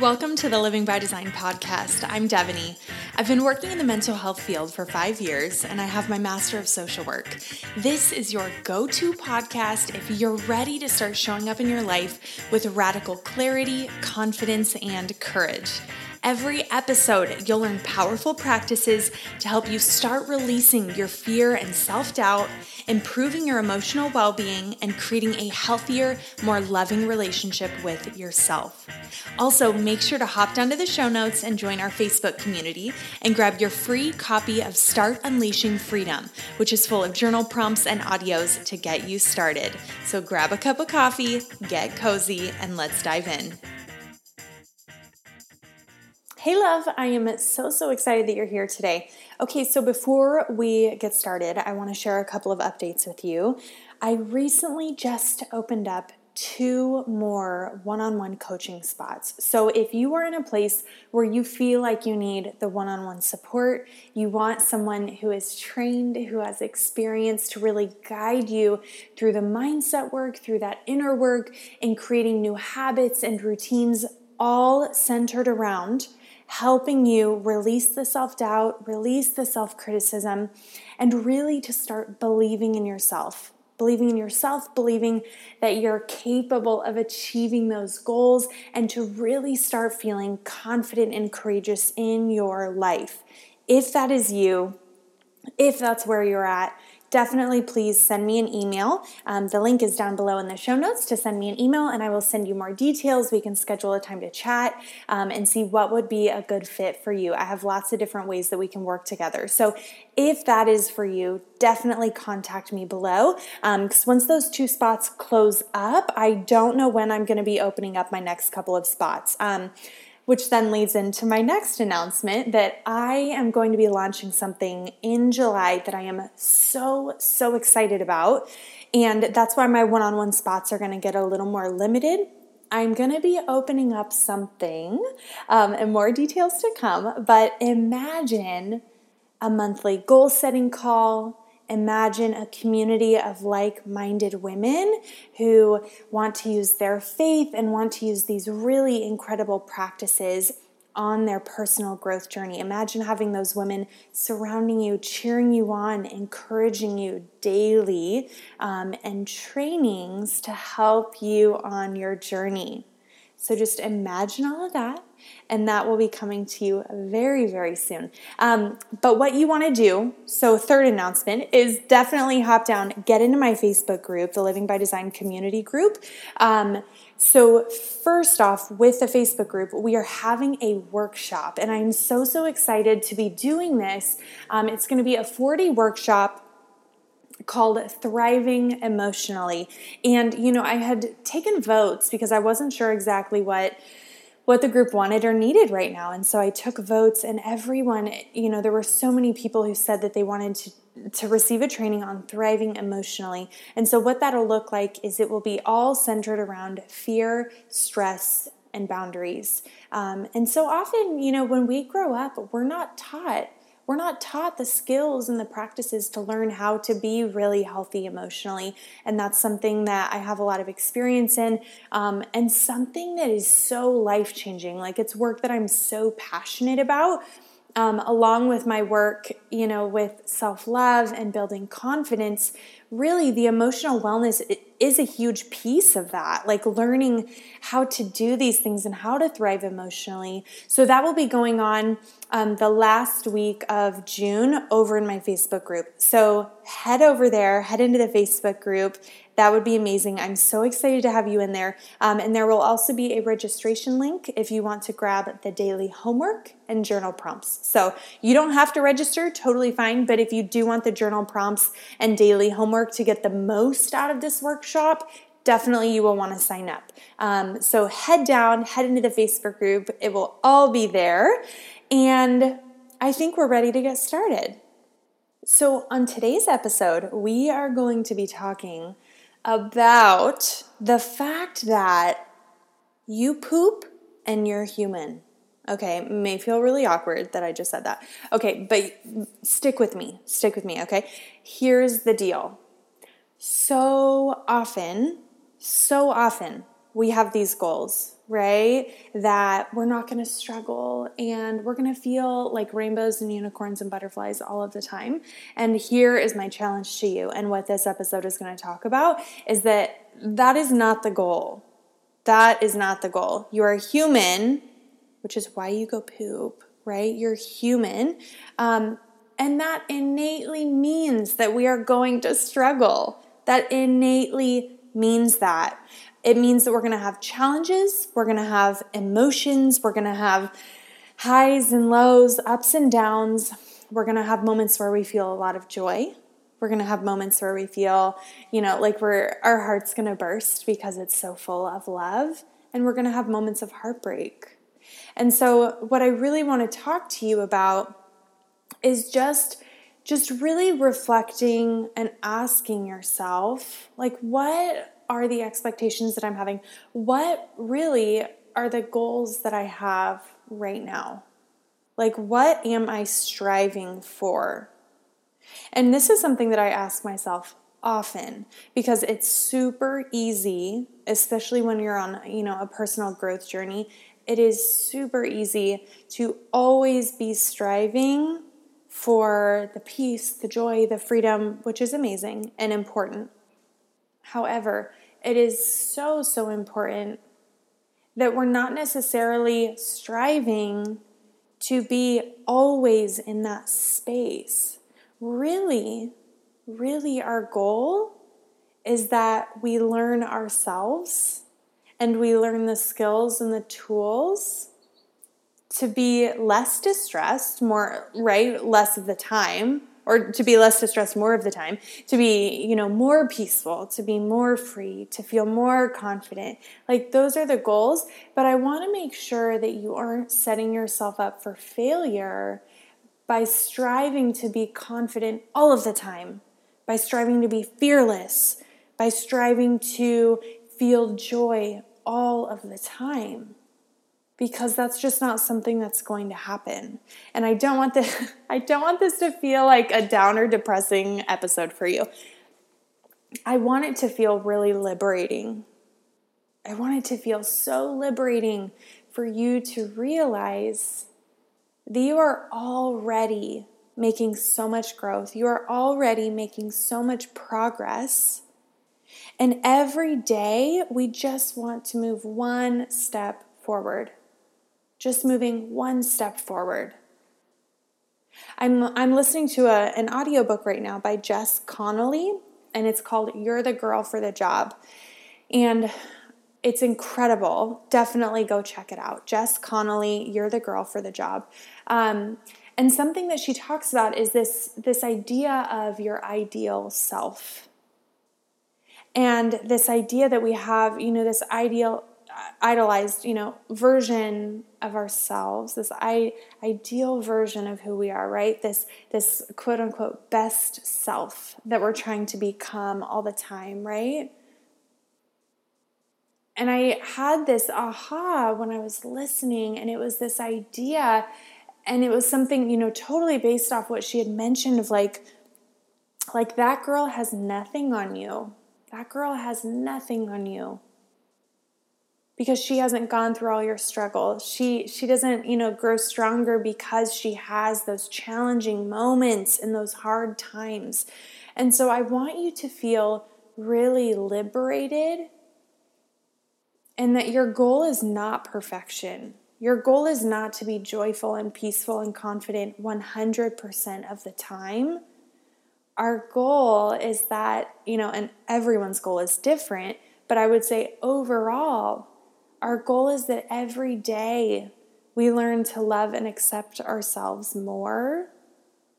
Welcome to the Living by Design podcast. I'm Devoney. I've been working in the mental health field for five years and I have my Master of Social Work. This is your go to podcast if you're ready to start showing up in your life with radical clarity, confidence, and courage. Every episode, you'll learn powerful practices to help you start releasing your fear and self doubt, improving your emotional well being, and creating a healthier, more loving relationship with yourself. Also, make sure to hop down to the show notes and join our Facebook community and grab your free copy of Start Unleashing Freedom, which is full of journal prompts and audios to get you started. So grab a cup of coffee, get cozy, and let's dive in. Hey, love, I am so, so excited that you're here today. Okay, so before we get started, I want to share a couple of updates with you. I recently just opened up two more one on one coaching spots. So, if you are in a place where you feel like you need the one on one support, you want someone who is trained, who has experience to really guide you through the mindset work, through that inner work, and creating new habits and routines, all centered around helping you release the self doubt, release the self criticism, and really to start believing in yourself. Believing in yourself, believing that you're capable of achieving those goals, and to really start feeling confident and courageous in your life. If that is you, if that's where you're at, definitely please send me an email. Um, the link is down below in the show notes to send me an email, and I will send you more details. We can schedule a time to chat um, and see what would be a good fit for you. I have lots of different ways that we can work together. So if that is for you, definitely contact me below. Because um, once those two spots close up, I don't know when I'm going to be opening up my next couple of spots. Which then leads into my next announcement that I am going to be launching something in July that I am so, so excited about. And that's why my one on one spots are going to get a little more limited. I'm going to be opening up something um, and more details to come, but imagine a monthly goal setting call imagine a community of like minded women who want to use their faith and want to use these really incredible practices on their personal growth journey. Imagine having those women surrounding you, cheering you on, encouraging you daily, um, and trainings to help you on your journey. So just imagine all of that and that will be coming to you very, very soon. Um, but what you want to do, so third announcement, is definitely hop down, get into my Facebook group, the Living by Design community group. Um, so, first off, with the Facebook group, we are having a workshop, and I'm so, so excited to be doing this. Um, it's going to be a 40 workshop called Thriving Emotionally. And, you know, I had taken votes because I wasn't sure exactly what what the group wanted or needed right now. And so I took votes, and everyone, you know, there were so many people who said that they wanted to. To receive a training on thriving emotionally. And so, what that'll look like is it will be all centered around fear, stress, and boundaries. Um, and so often, you know, when we grow up, we're not taught we're not taught the skills and the practices to learn how to be really healthy emotionally. And that's something that I have a lot of experience in um, and something that is so life changing. Like it's work that I'm so passionate about. Um, along with my work, you know, with self love and building confidence, really the emotional wellness is a huge piece of that, like learning how to do these things and how to thrive emotionally. So that will be going on um, the last week of June over in my Facebook group. So head over there, head into the Facebook group. That would be amazing. I'm so excited to have you in there. Um, and there will also be a registration link if you want to grab the daily homework and journal prompts. So you don't have to register, totally fine. But if you do want the journal prompts and daily homework to get the most out of this workshop, definitely you will want to sign up. Um, so head down, head into the Facebook group. It will all be there. And I think we're ready to get started. So, on today's episode, we are going to be talking about the fact that you poop and you're human. Okay, may feel really awkward that I just said that. Okay, but stick with me. Stick with me, okay? Here's the deal. So often, so often, we have these goals, right? That we're not going to struggle and we're going to feel like rainbows and unicorns and butterflies all of the time. And here is my challenge to you. And what this episode is going to talk about is that that is not the goal. That is not the goal. You are human, which is why you go poop, right? You're human. Um, and that innately means that we are going to struggle. That innately means that. It means that we're going to have challenges, we're going to have emotions, we're going to have highs and lows, ups and downs. We're going to have moments where we feel a lot of joy. We're going to have moments where we feel, you know, like we're our heart's going to burst because it's so full of love, and we're going to have moments of heartbreak. And so what I really want to talk to you about is just just really reflecting and asking yourself like what are the expectations that I'm having? What really are the goals that I have right now? Like, what am I striving for? And this is something that I ask myself often because it's super easy, especially when you're on, you know, a personal growth journey. It is super easy to always be striving for the peace, the joy, the freedom, which is amazing and important. However, it is so, so important that we're not necessarily striving to be always in that space. Really, really, our goal is that we learn ourselves and we learn the skills and the tools to be less distressed, more, right? Less of the time or to be less distressed more of the time, to be, you know, more peaceful, to be more free, to feel more confident. Like those are the goals, but I want to make sure that you aren't setting yourself up for failure by striving to be confident all of the time, by striving to be fearless, by striving to feel joy all of the time because that's just not something that's going to happen. And I don't want this I don't want this to feel like a downer depressing episode for you. I want it to feel really liberating. I want it to feel so liberating for you to realize that you are already making so much growth. You are already making so much progress. And every day we just want to move one step forward just moving one step forward. I'm, I'm listening to a, an audiobook right now by Jess Connolly, and it's called You're the Girl for the Job. And it's incredible. Definitely go check it out. Jess Connolly, You're the Girl for the Job. Um, and something that she talks about is this, this idea of your ideal self. And this idea that we have, you know, this ideal idolized, you know, version of ourselves, this I- ideal version of who we are, right? This this quote unquote best self that we're trying to become all the time, right? And I had this aha when I was listening, and it was this idea, and it was something, you know, totally based off what she had mentioned of like, like that girl has nothing on you. That girl has nothing on you because she hasn't gone through all your struggles. She she doesn't, you know, grow stronger because she has those challenging moments and those hard times. And so I want you to feel really liberated and that your goal is not perfection. Your goal is not to be joyful and peaceful and confident 100% of the time. Our goal is that, you know, and everyone's goal is different, but I would say overall, our goal is that every day we learn to love and accept ourselves more.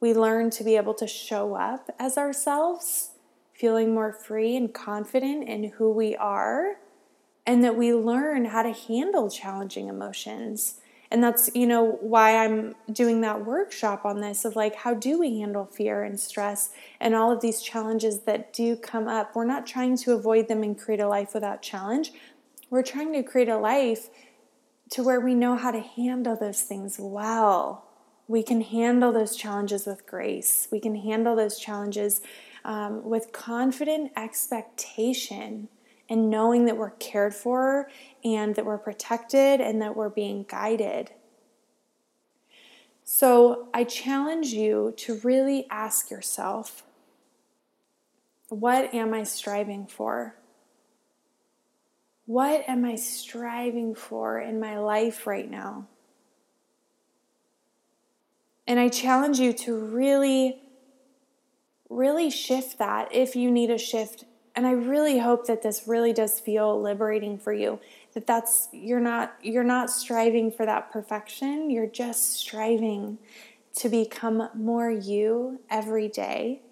We learn to be able to show up as ourselves, feeling more free and confident in who we are, and that we learn how to handle challenging emotions. And that's, you know, why I'm doing that workshop on this of like, how do we handle fear and stress and all of these challenges that do come up? We're not trying to avoid them and create a life without challenge. We're trying to create a life to where we know how to handle those things well. We can handle those challenges with grace. We can handle those challenges um, with confident expectation and knowing that we're cared for and that we're protected and that we're being guided. So I challenge you to really ask yourself what am I striving for? What am I striving for in my life right now? And I challenge you to really, really shift that if you need a shift. And I really hope that this really does feel liberating for you. That that's you're not you're not striving for that perfection. You're just striving to become more you every day.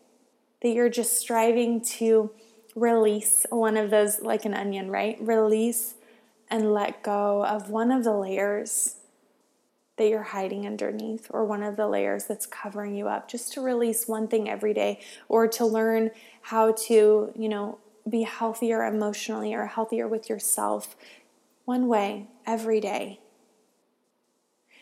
That you're just striving to release one of those like an onion, right? Release and let go of one of the layers that you're hiding underneath or one of the layers that's covering you up just to release one thing every day or to learn how to you know be healthier emotionally or healthier with yourself one way every day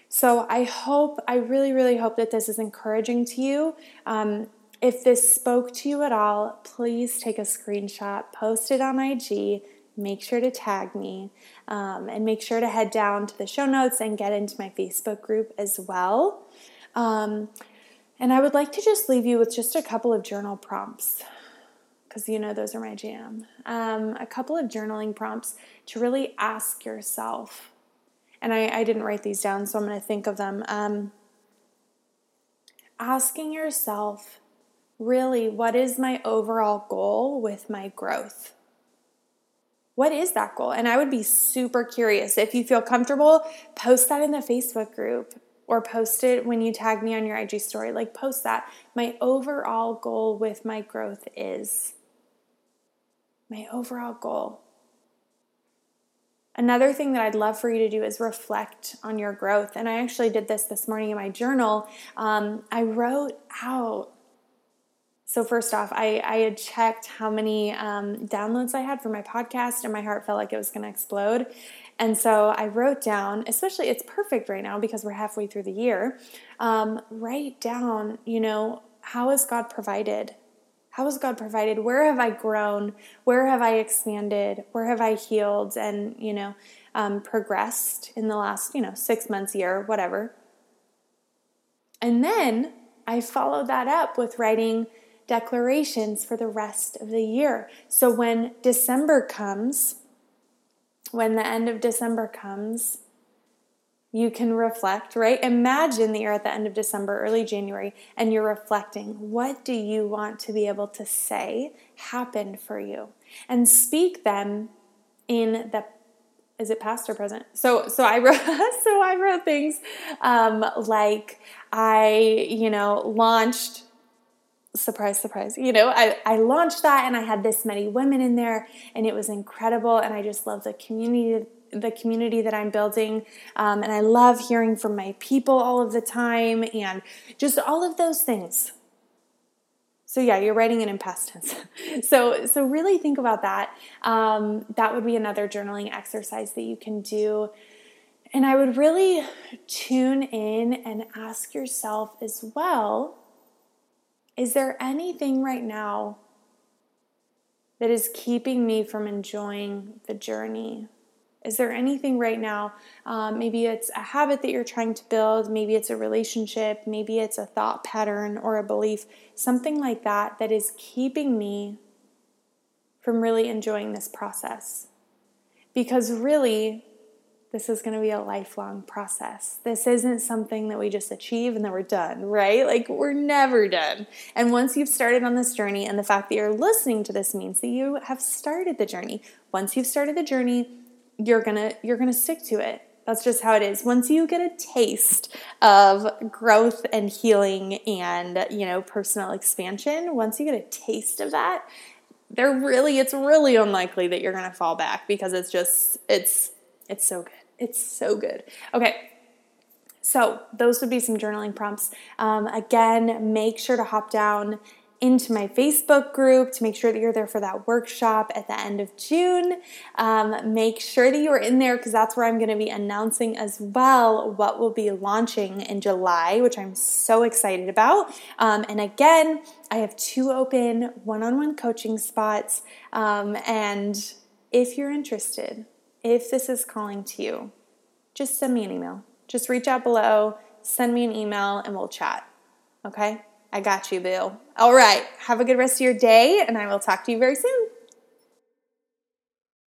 so i hope i really really hope that this is encouraging to you um, if this spoke to you at all please take a screenshot post it on ig make sure to tag me um, and make sure to head down to the show notes and get into my Facebook group as well. Um, and I would like to just leave you with just a couple of journal prompts because you know those are my jam. Um, a couple of journaling prompts to really ask yourself. And I, I didn't write these down, so I'm going to think of them. Um, asking yourself, really, what is my overall goal with my growth? What is that goal? And I would be super curious. If you feel comfortable, post that in the Facebook group or post it when you tag me on your IG story. Like, post that. My overall goal with my growth is my overall goal. Another thing that I'd love for you to do is reflect on your growth. And I actually did this this morning in my journal. Um, I wrote out so, first off, I, I had checked how many um, downloads I had for my podcast, and my heart felt like it was going to explode. And so I wrote down, especially it's perfect right now because we're halfway through the year. Um, write down, you know, how has God provided? How has God provided? Where have I grown? Where have I expanded? Where have I healed and, you know, um, progressed in the last, you know, six months, year, whatever? And then I followed that up with writing declarations for the rest of the year. So when December comes, when the end of December comes, you can reflect, right? Imagine that you're at the end of December, early January, and you're reflecting. What do you want to be able to say happened for you? And speak them in the is it past or present? So so I wrote so I wrote things um, like I you know launched surprise surprise. You know I, I launched that and i had this many women in there and it was incredible. And i just love the community the community that i'm building. Um, and i love hearing from my people all of the time and just all of those things. So yeah you're writing it in past tense. So so really think about that. Um, that would be another journaling exercise that you can do. And i would really tune in and ask yourself as well is there anything right now that is keeping me from enjoying the journey? Is there anything right now? Um, maybe it's a habit that you're trying to build, maybe it's a relationship, maybe it's a thought pattern or a belief, something like that that is keeping me from really enjoying this process. Because really, this is going to be a lifelong process. This isn't something that we just achieve and then we're done, right? Like we're never done. And once you've started on this journey, and the fact that you're listening to this means that you have started the journey. Once you've started the journey, you're gonna you're gonna stick to it. That's just how it is. Once you get a taste of growth and healing and you know personal expansion, once you get a taste of that, they're really it's really unlikely that you're gonna fall back because it's just it's it's so good. It's so good. Okay, so those would be some journaling prompts. Um, again, make sure to hop down into my Facebook group to make sure that you're there for that workshop at the end of June. Um, make sure that you're in there because that's where I'm going to be announcing as well what will be launching in July, which I'm so excited about. Um, and again, I have two open one on one coaching spots. Um, and if you're interested, if this is calling to you, just send me an email. Just reach out below, send me an email, and we'll chat. Okay? I got you, Bill. All right. Have a good rest of your day, and I will talk to you very soon.